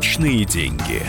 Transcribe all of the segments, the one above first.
Личные деньги.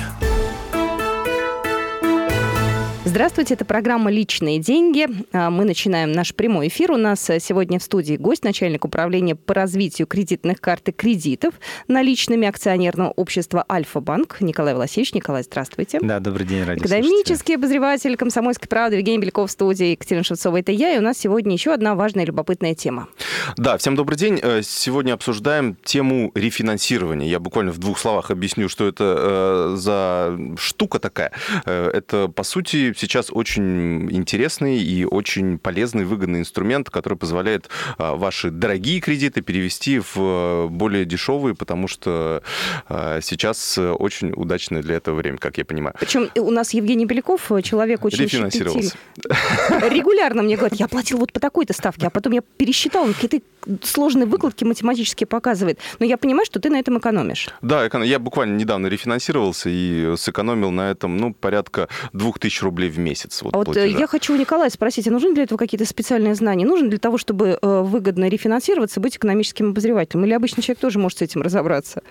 Здравствуйте, это программа «Личные деньги». А, мы начинаем наш прямой эфир. У нас э, сегодня в студии гость, начальник управления по развитию кредитных карт и кредитов наличными акционерного общества «Альфа-банк» Николай Власевич. Николай, здравствуйте. Да, добрый день, Академический обозреватель «Комсомольской правды» Евгений Беляков в студии, Екатерина Шевцова. Это я, и у нас сегодня еще одна важная и любопытная тема. Да, всем добрый день. Э, сегодня обсуждаем тему рефинансирования. Я буквально в двух словах объясню, что это э, за штука такая. Это, по сути, сейчас очень интересный и очень полезный, выгодный инструмент, который позволяет а, ваши дорогие кредиты перевести в а, более дешевые, потому что а, сейчас очень удачное для этого время, как я понимаю. Причем у нас Евгений Беляков, человек очень Рефинансировался. Регулярно мне говорит, я платил вот по такой-то ставке, а потом я пересчитал, какие-то сложные выкладки математически показывает. Но я понимаю, что ты на этом экономишь. Да, я буквально недавно рефинансировался и сэкономил на этом, ну, порядка 2000 рублей в месяц. Вот, а вот я хочу у Николая спросить, а нужны для этого какие-то специальные знания? Нужно для того, чтобы э, выгодно рефинансироваться, быть экономическим обозревателем? Или обычный человек тоже может с этим разобраться?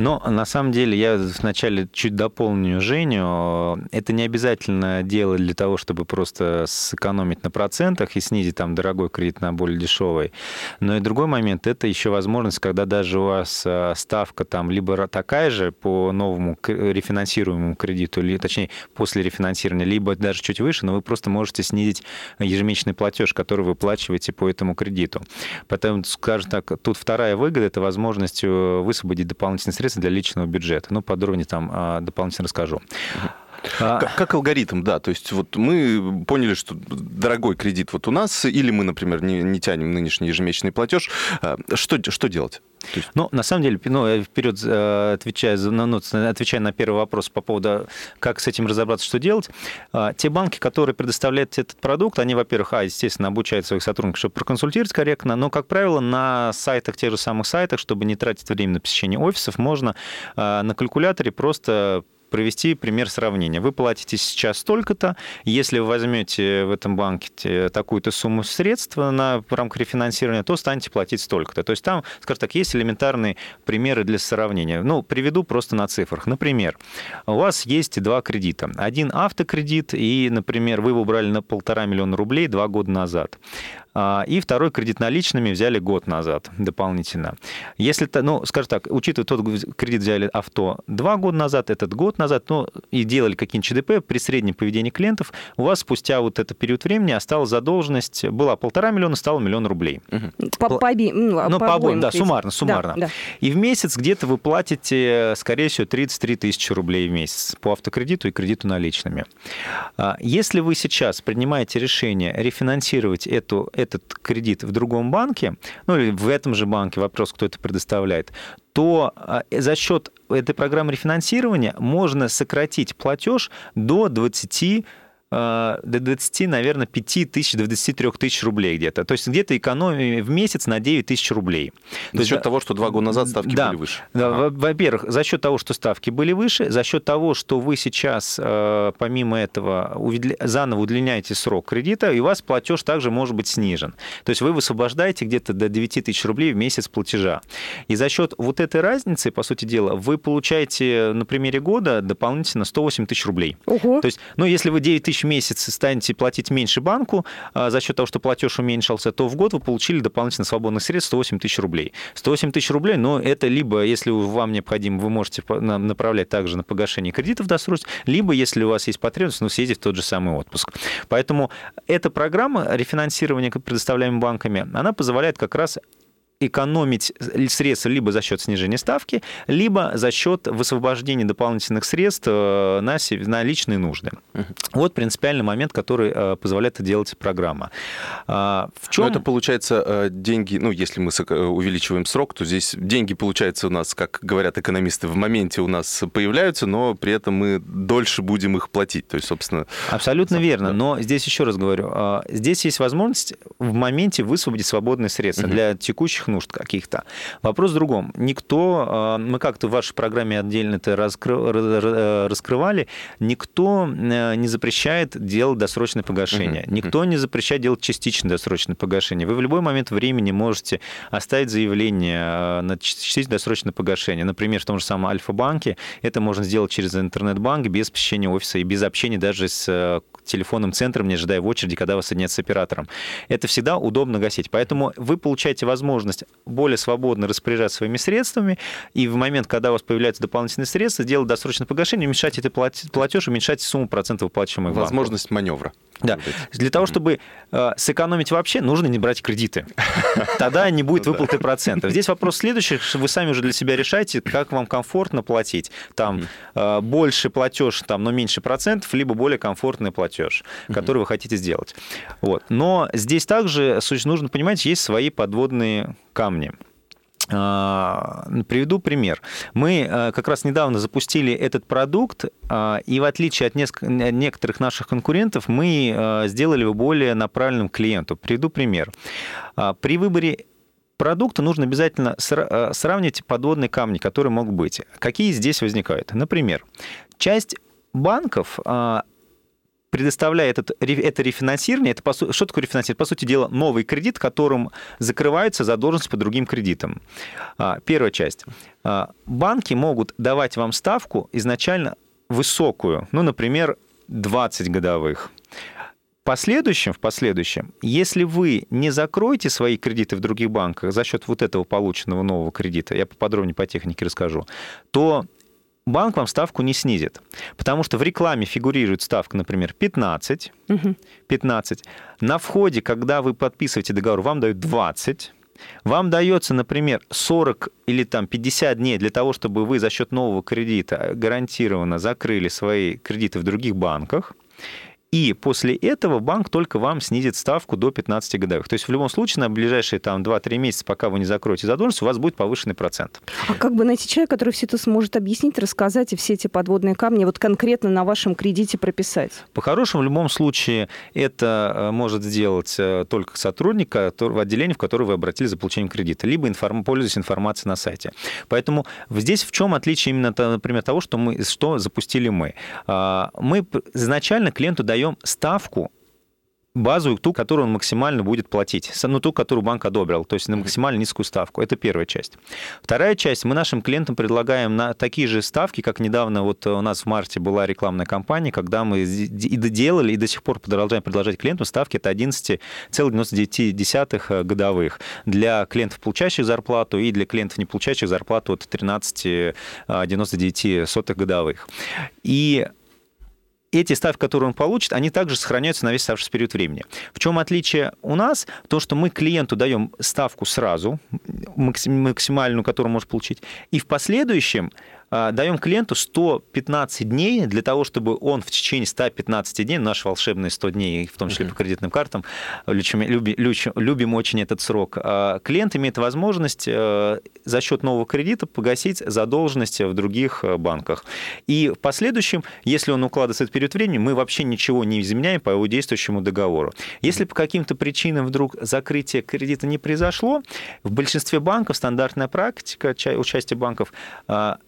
Но на самом деле я вначале чуть дополню Женю. Это не обязательно делать для того, чтобы просто сэкономить на процентах и снизить там дорогой кредит на более дешевый. Но и другой момент – это еще возможность, когда даже у вас э, ставка там либо такая же по новому рефинансируемому кредиту, или, точнее, после рефинансирования, либо даже чуть выше, но вы просто можете снизить ежемесячный платеж, который вы выплачиваете по этому кредиту. Поэтому, скажем так, тут вторая выгода – это возможность э, высвободить дополнительные средства средства для личного бюджета. Ну, подробнее там а, дополнительно расскажу. А... Как, как алгоритм, да. То есть вот мы поняли, что дорогой кредит вот у нас, или мы, например, не, не тянем нынешний ежемесячный платеж. А, что, что делать? есть... Ну, на самом деле, ну, я вперед э, отвечаю, ну, отвечая на первый вопрос по поводу, как с этим разобраться, что делать. А, те банки, которые предоставляют этот продукт, они, во-первых, а, естественно, обучают своих сотрудников, чтобы проконсультировать корректно, но, как правило, на сайтах, тех же самых сайтах, чтобы не тратить время на посещение офисов, можно а, на калькуляторе просто провести пример сравнения. Вы платите сейчас столько-то, если вы возьмете в этом банке такую-то сумму средств на, в рамках рефинансирования, то станете платить столько-то. То есть там, скажем так, есть элементарные примеры для сравнения. Ну, приведу просто на цифрах. Например, у вас есть два кредита. Один автокредит, и, например, вы его брали на полтора миллиона рублей два года назад. А, и второй кредит наличными взяли год назад дополнительно. Если, ну, скажем так, учитывая тот кредит взяли авто два года назад, этот год назад, ну, и делали какие-нибудь ЧДП при среднем поведении клиентов, у вас спустя вот этот период времени осталась задолженность, была полтора миллиона, стала миллион рублей. По, по, ну, ну, по, по обоим, да, суммарно, суммарно. Да, да. И в месяц где-то вы платите, скорее всего, 33 тысячи рублей в месяц по автокредиту и кредиту наличными. А, если вы сейчас принимаете решение рефинансировать эту, этот кредит в другом банке, ну или в этом же банке, вопрос, кто это предоставляет, то а, за счет этой программы рефинансирования можно сократить платеж до 20 Э, до 20, наверное, 5 тысяч, до 23 тысяч рублей где-то. То есть где-то экономия в месяц на 9 тысяч рублей. За счет того, что два года назад ставки да, были выше. Да, ага. во-первых, за счет того, что ставки были выше, за счет того, что вы сейчас, э, помимо этого, заново удлиняете срок кредита, и у вас платеж также может быть снижен. То есть вы высвобождаете где-то до 9 тысяч рублей в месяц платежа. И за счет вот этой разницы, по сути дела, вы получаете на примере года дополнительно 108 тысяч рублей. Ого. То есть, ну, если вы 9 тысяч тысяч в месяц станете платить меньше банку а, за счет того, что платеж уменьшился, то в год вы получили дополнительно свободных средств 108 тысяч рублей. 108 тысяч рублей, но это либо, если вам необходимо, вы можете направлять также на погашение кредитов досрочно, либо, если у вас есть потребность, ну, съездить в тот же самый отпуск. Поэтому эта программа рефинансирования, предоставляемая банками, она позволяет как раз экономить средства либо за счет снижения ставки, либо за счет высвобождения дополнительных средств э, на, на личные нужды. Угу. Вот принципиальный момент, который э, позволяет это делать программа. А, в чем... Но это получается э, деньги, ну, если мы увеличиваем срок, то здесь деньги, получается, у нас, как говорят экономисты, в моменте у нас появляются, но при этом мы дольше будем их платить. То есть, собственно... Абсолютно сам, верно. Да. Но здесь еще раз говорю, здесь есть возможность в моменте высвободить свободные средства угу. для текущих нужд каких-то. Вопрос в другом. Никто, мы как-то в вашей программе отдельно это раскрывали, никто не запрещает делать досрочное погашение. Угу. Никто не запрещает делать частичное досрочное погашение. Вы в любой момент времени можете оставить заявление на частичное досрочное погашение. Например, в том же самом Альфа-банке это можно сделать через интернет-банк без посещения офиса и без общения даже с э, телефонным центром, не ожидая в очереди, когда вас соединят с оператором. Это всегда удобно гасить. Поэтому вы получаете возможность более свободно распоряжаться своими средствами, и в момент, когда у вас появляются дополнительные средства, сделать досрочное погашение, уменьшать этот платеж, уменьшать сумму процентов выплачиваемых Возможность маневра. Да. Для того, чтобы э, сэкономить вообще, нужно не брать кредиты. Тогда не будет ну выплаты процентов. Здесь вопрос следующий. Вы сами уже для себя решаете, как вам комфортно платить. Там э, больше платеж, там, но меньше процентов, либо более комфортный платеж, который вы хотите сделать. Вот. Но здесь также нужно понимать, есть свои подводные камни. А, приведу пример. Мы а, как раз недавно запустили этот продукт, а, и в отличие от некоторых наших конкурентов, мы сделали его более направленным клиенту. Приведу пример. При выборе продукта нужно обязательно сравнить подводные камни, которые могут быть. Какие здесь возникают? Например, часть банков предоставляя этот, это рефинансирование, это, по, что такое рефинансирование? По сути дела, новый кредит, которым закрывается задолженность по другим кредитам. А, первая часть. А, банки могут давать вам ставку изначально высокую, ну, например, 20 годовых. В последующем, в последующем, если вы не закроете свои кредиты в других банках за счет вот этого полученного нового кредита, я поподробнее по технике расскажу, то банк вам ставку не снизит. Потому что в рекламе фигурирует ставка, например, 15. Угу. 15. На входе, когда вы подписываете договор, вам дают 20. Вам дается, например, 40 или там 50 дней для того, чтобы вы за счет нового кредита гарантированно закрыли свои кредиты в других банках. И после этого банк только вам снизит ставку до 15 годовых. То есть в любом случае на ближайшие там 2-3 месяца, пока вы не закроете задолженность, у вас будет повышенный процент. А как бы найти человека, который все это сможет объяснить, рассказать и все эти подводные камни вот конкретно на вашем кредите прописать? По-хорошему, в любом случае это э, может сделать э, только сотрудник в отделении, в которое вы обратились за получением кредита, либо информ... пользуясь информацией на сайте. Поэтому здесь в чем отличие именно, например, того, что мы что запустили мы? А, мы изначально клиенту даем даем ставку базовую, ту, которую он максимально будет платить, ну, ту, которую банк одобрил, то есть на максимально низкую ставку. Это первая часть. Вторая часть, мы нашим клиентам предлагаем на такие же ставки, как недавно вот у нас в марте была рекламная кампания, когда мы и доделали, и до сих пор продолжаем предложить клиентам ставки от 11,99 годовых для клиентов, получающих зарплату, и для клиентов, не получающих зарплату от 13,99 годовых. И эти ставки, которые он получит, они также сохраняются на весь оставшийся период времени. В чем отличие у нас? То, что мы клиенту даем ставку сразу, максимальную, которую он может получить, и в последующем даем клиенту 115 дней для того, чтобы он в течение 115 дней, наши волшебные 100 дней, в том числе по кредитным картам, любим, любим, любим очень этот срок, а, клиент имеет возможность э, за счет нового кредита погасить задолженность в других э, банках. И в последующем, если он укладывается этот период времени, мы вообще ничего не изменяем по его действующему договору. Если по каким-то причинам вдруг закрытие кредита не произошло, в большинстве банков стандартная практика участия банков а,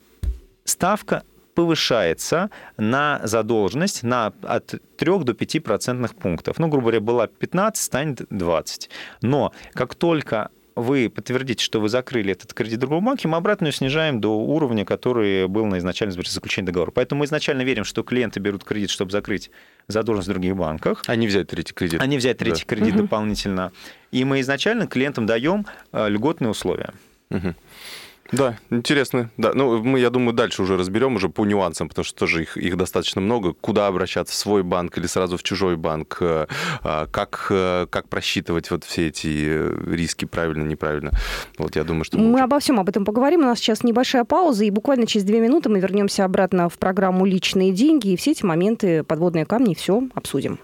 ставка повышается на задолженность на, от 3 до 5 процентных пунктов. Ну, грубо говоря, была 15, станет 20. Но как только вы подтвердите, что вы закрыли этот кредит в другом банке, мы обратно ее снижаем до уровня, который был на изначальном заключении договора. Поэтому мы изначально верим, что клиенты берут кредит, чтобы закрыть задолженность в других банках. Не взять третий кредит. Не взять третий да. кредит угу. дополнительно. И мы изначально клиентам даем э, льготные условия. Угу. Да, интересно. Да, ну мы, я думаю, дальше уже разберем уже по нюансам, потому что тоже их, их достаточно много. Куда обращаться, в свой банк или сразу в чужой банк? Э, а, как, э, как просчитывать вот все эти риски правильно, неправильно? Вот я думаю, что... Мы, мы обо всем об этом поговорим. У нас сейчас небольшая пауза, и буквально через две минуты мы вернемся обратно в программу «Личные деньги», и все эти моменты, подводные камни, все обсудим.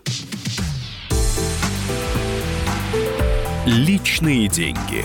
Личные деньги.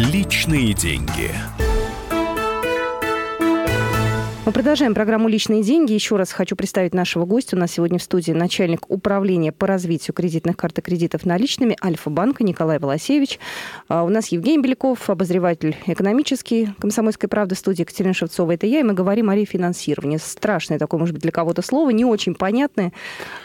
Личные деньги. Мы продолжаем программу «Личные деньги». Еще раз хочу представить нашего гостя. У нас сегодня в студии начальник управления по развитию кредитных карт и кредитов наличными Альфа-банка Николай Волосевич. А у нас Евгений Беляков, обозреватель экономический «Комсомольской правды» студии Екатерина Шевцова. Это я, и мы говорим о рефинансировании. Страшное такое, может быть, для кого-то слово, не очень понятное.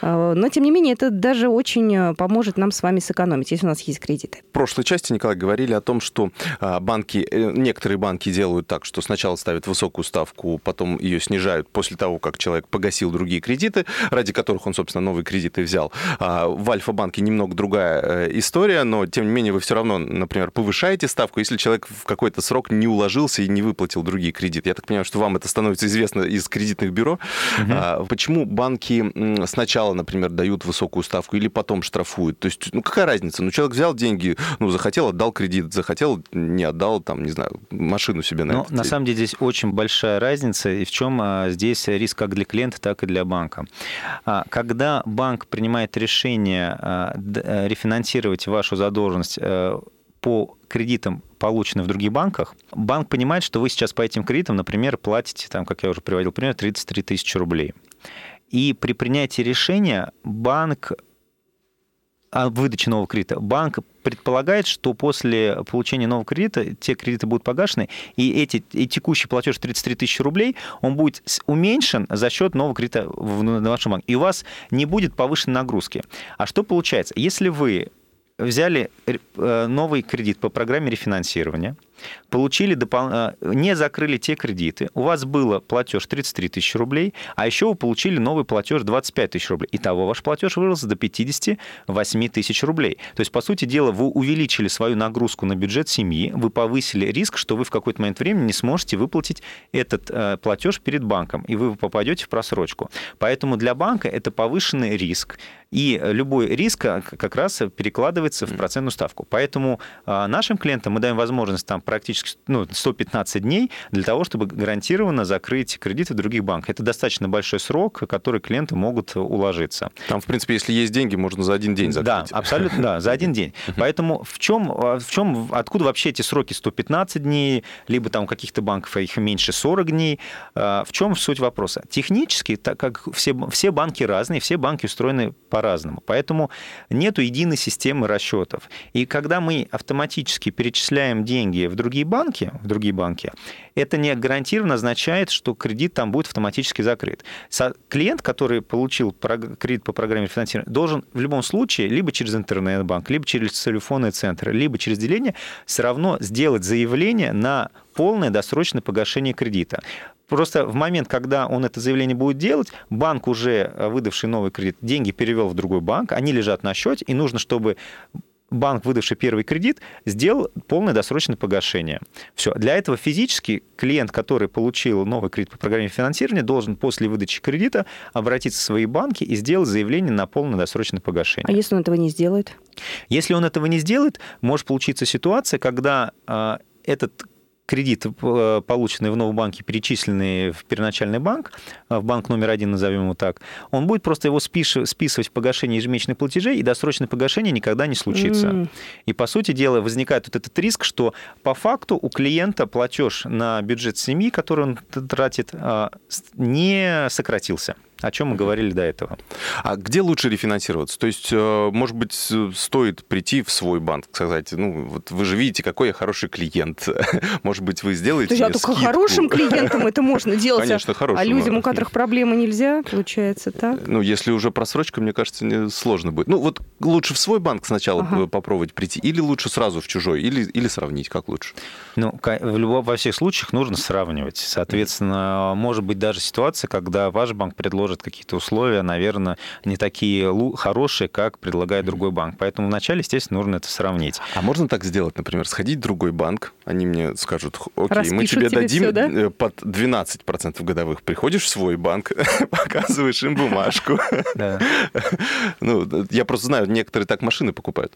А, но, тем не менее, это даже очень э, поможет нам с вами сэкономить, если у нас есть кредиты. В прошлой части, Николай, говорили о том, что а, банки, э, некоторые банки делают так, что сначала ставят высокую ставку, потом ее снижают после того, как человек погасил другие кредиты, ради которых он, собственно, новые кредиты взял. А в Альфа-банке немного другая э, история, но, тем не менее, вы все равно, например, повышаете ставку, если человек в какой-то срок не уложился и не выплатил другие кредиты. Я так понимаю, что вам это становится известно из кредитных бюро. Угу. Почему банки сначала, например, дают высокую ставку или потом штрафуют? То есть, ну, какая разница? Ну, человек взял деньги, ну, захотел, отдал кредит, захотел, не отдал, там, не знаю, машину себе на Но, на самом деле здесь очень большая разница, и в чем а, здесь риск как для клиента, так и для банка. А, когда банк принимает решение а, э, рефинансировать вашу задолженность э, по кредитам, полученным в других банках, банк понимает, что вы сейчас по этим кредитам, например, платите, там, как я уже приводил пример, 33 тысячи рублей. И при принятии решения банк о выдаче нового кредита, банк предполагает, что после получения нового кредита те кредиты будут погашены, и, эти, и текущий платеж 33 тысячи рублей, он будет уменьшен за счет нового кредита в, на вашем банке. И у вас не будет повышенной нагрузки. А что получается? Если вы взяли э, новый кредит по программе рефинансирования, получили допол... Э, не закрыли те кредиты, у вас был платеж 33 тысячи рублей, а еще вы получили новый платеж 25 тысяч рублей. Итого ваш платеж вырос до 58 тысяч рублей. То есть, по сути дела, вы увеличили свою нагрузку на бюджет семьи, вы повысили риск, что вы в какой-то момент времени не сможете выплатить этот э, платеж перед банком, и вы попадете в просрочку. Поэтому для банка это повышенный риск, и любой риск э, как раз перекладывается в процентную ставку. Поэтому нашим клиентам мы даем возможность там практически ну, 115 дней для того, чтобы гарантированно закрыть кредиты в других банках. Это достаточно большой срок, который клиенты могут уложиться. Там, в принципе, если есть деньги, можно за один день закрыть. Да, абсолютно, да, за один день. Поэтому в чем, в чем, откуда вообще эти сроки 115 дней, либо там у каких-то банков их меньше 40 дней? А, в чем суть вопроса? Технически, так как все, все банки разные, все банки устроены по-разному. Поэтому нету единой системы расчетов. И когда мы автоматически перечисляем деньги в другие банки, в другие банки, это не гарантированно означает, что кредит там будет автоматически закрыт. Клиент, который получил кредит по программе финансирования, должен в любом случае либо через интернет-банк, либо через телефонный центр, либо через деление все равно сделать заявление на полное досрочное погашение кредита. Просто в момент, когда он это заявление будет делать, банк, уже выдавший новый кредит, деньги перевел в другой банк, они лежат на счете, и нужно, чтобы банк, выдавший первый кредит, сделал полное досрочное погашение. Все. Для этого физически клиент, который получил новый кредит по программе финансирования, должен после выдачи кредита обратиться в свои банки и сделать заявление на полное досрочное погашение. А если он этого не сделает? Если он этого не сделает, может получиться ситуация, когда э, этот кредит, э, полученный в новом банке, перечисленный в первоначальный банк, э, в банк номер один, назовем его так, он будет просто его списывать в погашение ежемесячных платежей, и досрочное погашение никогда не случится. Mm. И, по сути дела, возникает вот этот риск, что по факту у клиента платеж на бюджет семьи, который он тратит, э, не сократился о чем мы говорили до этого. А где лучше рефинансироваться? То есть, э, может быть, стоит прийти в свой банк, сказать, ну, вот вы же видите, какой я хороший клиент. Может быть, вы сделаете Слушай, а только хорошим клиентам это можно делать, а Конечно, хорошим. а людям, у которых проблемы, нельзя, получается, так? Ну, если уже просрочка, мне кажется, сложно будет. Ну, вот лучше в свой банк сначала ага. попробовать прийти, или лучше сразу в чужой, или, или сравнить, как лучше? Ну, в любом, во всех случаях нужно сравнивать. Соответственно, может быть даже ситуация, когда ваш банк предложит предложит какие-то условия, наверное, не такие хорошие, как предлагает другой банк. Поэтому вначале, естественно, нужно это сравнить. А можно так сделать, например, сходить в другой банк, они мне скажут, окей, Распишут мы тебе тебе дадим всё, да? э, под 12% годовых. Приходишь в свой банк, показываешь им бумажку. Ну, я просто знаю, некоторые так машины покупают.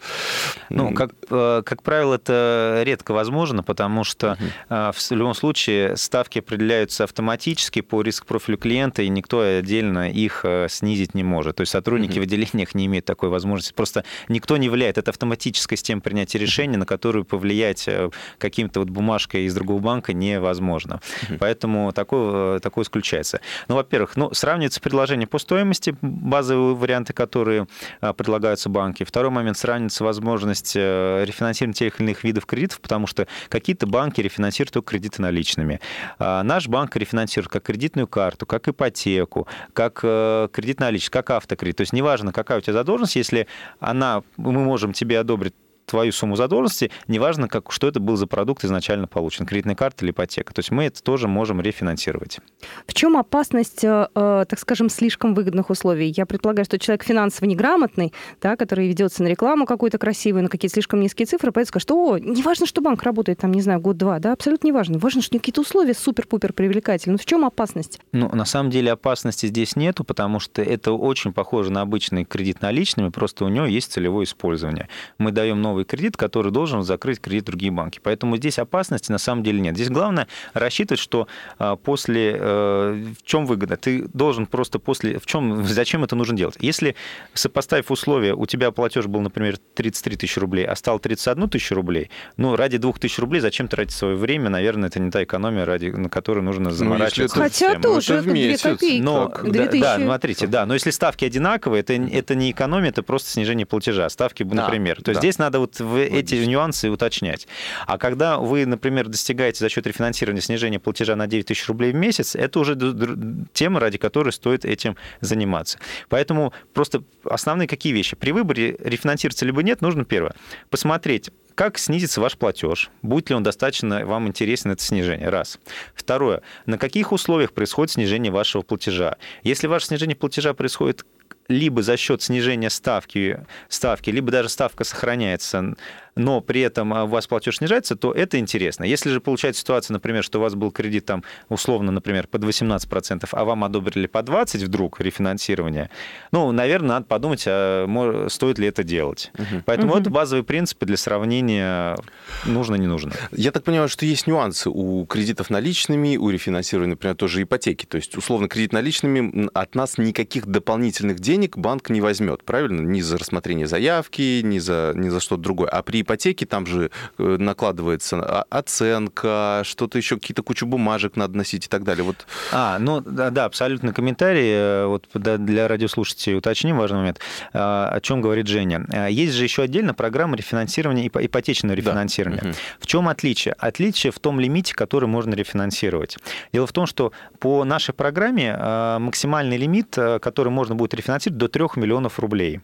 Ну, как, э, как правило, это редко возможно, потому что э, в любом случае ставки определяются автоматически по риск-профилю клиента, и никто отдельно их э, снизить не может. То есть сотрудники в отделениях не имеют такой возможности. Просто никто не влияет. Это автоматическая система принятия решения, на которую повлиять э, каким-то вот бумажкой из другого банка невозможно. Поэтому такое, э, такое исключается. Ну, во-первых, ну, сравнивается предложение по стоимости, базовые варианты, которые а, предлагаются банки. Второй момент сравнивается возможность рефинансирования тех или иных видов кредитов, потому что какие-то банки рефинансируют только кредиты наличными. А Наш банк рефинансирует как кредитную карту, как ипотеку, как э, кредит наличный, как автокредит. То есть неважно, какая у тебя задолженность, если она, мы можем тебе одобрить твою сумму задолженности, неважно, как, что это был за продукт изначально получен, кредитная карта или ипотека. То есть мы это тоже можем рефинансировать. В чем опасность, э, э, так скажем, слишком выгодных условий? Я предполагаю, что человек финансово неграмотный, да, который ведется на рекламу какую-то красивую, на какие-то слишком низкие цифры, поэтому скажет, что, о, не важно, что банк работает там, не знаю, год-два, да, абсолютно не важно. Что какие-то условия супер-пупер привлекательные. Ну в чем опасность? Ну, на самом деле опасности здесь нету, потому что это очень похоже на обычный кредит наличными, просто у него есть целевое использование. Мы даем новый кредит, который должен закрыть кредит другие банки. Поэтому здесь опасности на самом деле нет. Здесь главное рассчитывать, что а, после... э, В чем выгода? Ты должен просто после... В чем, зачем это нужно делать? Если, сопоставив условия, у тебя платеж был, например, 33 тысячи рублей, а стал 31 тысячу рублей, ну, ради 2 тысяч рублей зачем тратить свое время? Наверное, это не та экономия, ради, на которую нужно заморачиваться. Ну, Хотя всем, тоже это в месяц. копейки. Но. Две да, тысячи. да, смотрите, да, но если ставки одинаковые, это, это не экономия, это просто снижение платежа. Ставки, например. То есть да. здесь надо вот в эти нюансы уточнять. А когда вы, например, достигаете за счет рефинансирования снижения платежа на 9 тысяч рублей в месяц, это уже тема, ради которой стоит этим заниматься. Поэтому просто основные какие вещи? При выборе рефинансироваться либо нет, нужно первое. Посмотреть, как снизится ваш платеж? Будет ли он достаточно вам интересен, это снижение? Раз. Второе. На каких условиях происходит снижение вашего платежа? Если ваше снижение платежа происходит либо за счет снижения ставки, ставки, либо даже ставка сохраняется, но при этом а, у вас платеж снижается, то это интересно. Если же получается ситуация, например, что у вас был кредит там условно, например, под 18%, а вам одобрили по 20 вдруг рефинансирование, ну, наверное, надо подумать, а стоит ли это делать. Поэтому это базовые принципы для сравнения нужно-не нужно. Я так понимаю, что есть нюансы у кредитов наличными, у рефинансирования, например, тоже ипотеки. То есть, условно, кредит наличными от нас никаких дополнительных денег банк не возьмет, правильно? Ни за рассмотрение заявки, ни за, ни за что-то другое. А при ипотеке там же э, накладывается а- оценка, что-то еще, какие-то кучу бумажек надо носить и так далее. Вот А, ну да, да, абсолютно комментарий. Э, Вот да, для радиослушателей уточним важный момент. А, О чем говорит Женя. А, Есть же еще отдельно программа рефинансирования, ипо- ипотечного рефинансирования. Мгм. В чем отличие? Отличие в том лимите, который можно рефинансировать. Дело в том, что по нашей программе а, максимальный лимит, который можно будет рефинансировать, до 3 миллионов рублей.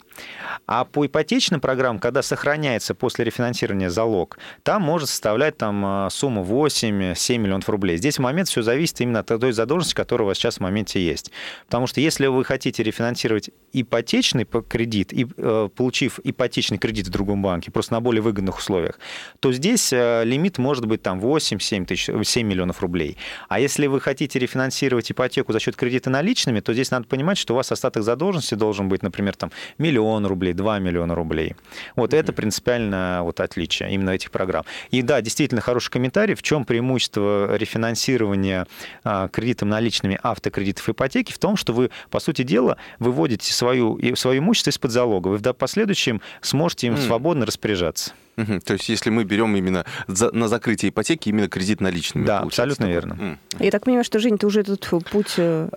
А по ипотечным программам, когда сохраняется после рефинансирования залог, там может составлять там а, сумму 8-7 миллионов рублей. Здесь момент все зависит именно от той задолженности, которая у вас сейчас в моменте есть. Потому что если вы хотите рефинансировать ипотечный по- кредит, и, э, получив ипотечный кредит в другом банке, просто на более выгодных условиях, то здесь э, лимит может быть там 8-7 тысяч, 7 миллионов рублей. А если вы хотите рефинансировать ипотеку за счет кредита наличными, то здесь надо понимать, что у вас остаток задолженности должен быть, например, там миллион рублей, 2 миллиона рублей. Вот это принципиально вот отличие именно этих программ. И да, действительно хороший комментарий. В чем преимущество рефинансирования а, кредитом наличными автокредитов ипотеки? В том, что вы, по сути дела, выводите свою, свое имущество из-под залога. Вы в последующем сможете им свободно распоряжаться. Мгм. То есть, если мы берем именно за- на закрытие ипотеки именно кредит наличными. Да, абсолютно верно. М. Я так понимаю, что, Жень, ты уже этот путь... э,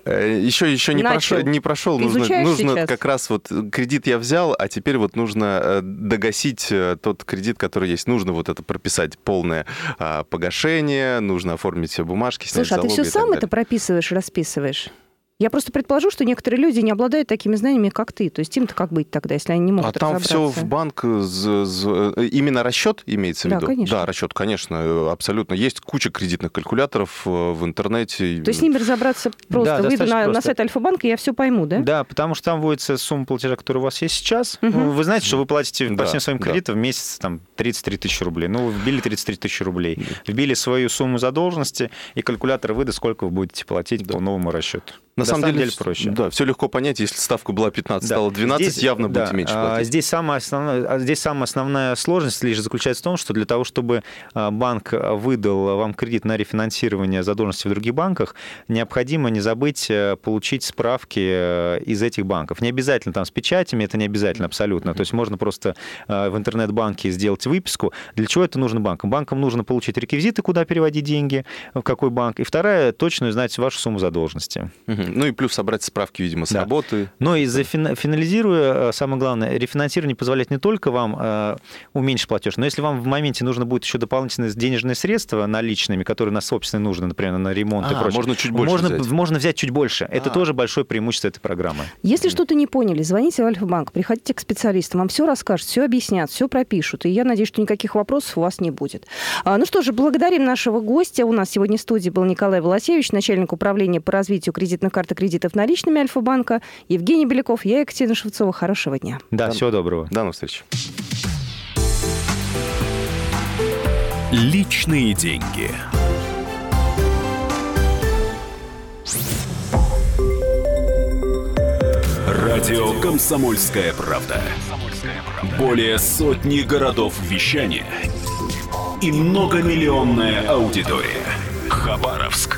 Еще, еще не Начал. прошел, не прошел. Ты Нужно, нужно сейчас? как раз вот кредит я взял, а теперь вот нужно э, догасить э, тот кредит, который есть. Нужно вот это прописать полное а, погашение, нужно оформить все бумажки, снять Слушай, а ты все сам далее. это прописываешь, расписываешь? Я просто предположу, что некоторые люди не обладают такими знаниями, как ты. То есть им-то как быть тогда, если они не могут А там все в банк, именно расчет имеется в виду? Да, конечно. Да, расчет, конечно, абсолютно. Есть куча кредитных калькуляторов э, в интернете. То есть с ними разобраться просто. Да, Выйду на, просто. на сайт Альфа-банка, я все пойму, да? Да, потому что там вводится сумма платежа, которая у вас есть сейчас. Ну, Вы знаете, что вы платите Да, по всем своим да. кредитам в месяц там, 33 тысячи рублей. Ну, вы вбили 33 тысячи рублей. Вбили свою сумму задолженности, и калькулятор выдаст, сколько вы будете платить по новому расчету. На самом, деле, проще. Да, все легко понять. Если ставка была 15, Да. стала 12, Здесь- явно да, будете меньше а, платить. Здесь самая, основная, а здесь самая основная сложность лишь заключается в том, что для того, чтобы а, банк выдал вам кредит на рефинансирование задолженности в других банках, необходимо не забыть э, получить справки э, из этих банков. Не обязательно там с печатями, это не обязательно абсолютно. То есть можно просто э, в интернет-банке сделать выписку. Для чего это нужно банкам? Банкам нужно получить реквизиты, куда переводить деньги, в какой банк. И вторая, точно знать вашу сумму задолженности. Мгм. Ну и плюс собрать справки, видимо, с Да. работы. Но и за фина- финализируя, э, самое главное, рефинансирование позволяет не только вам э, уменьшить платеж, но если вам в моменте нужно будет еще дополнительные денежные средства наличными, которые на собственные нужны, например, на ремонт и А, прочее, можно чуть больше можно, взять. можно взять чуть больше. Это А. тоже большое преимущество этой программы. Если что-то не поняли, звоните в Альфа-банк, приходите к специалистам, вам все расскажут, все объяснят, все пропишут. И я надеюсь, что никаких вопросов у вас не будет. А, ну что же, благодарим нашего гостя. У нас сегодня в студии был Николай Волосевич, начальник управления по развитию кредитных карт и кредитов наличными Альфа-банка. Евгений Беляков, я Екатерина Шевцова. Хорошего дня. Да, Да. всего доброго. До новых встреч. Личные деньги. Радио «Комсомольская правда». Более сотни городов вещания и многомиллионная аудитория. Хабаровск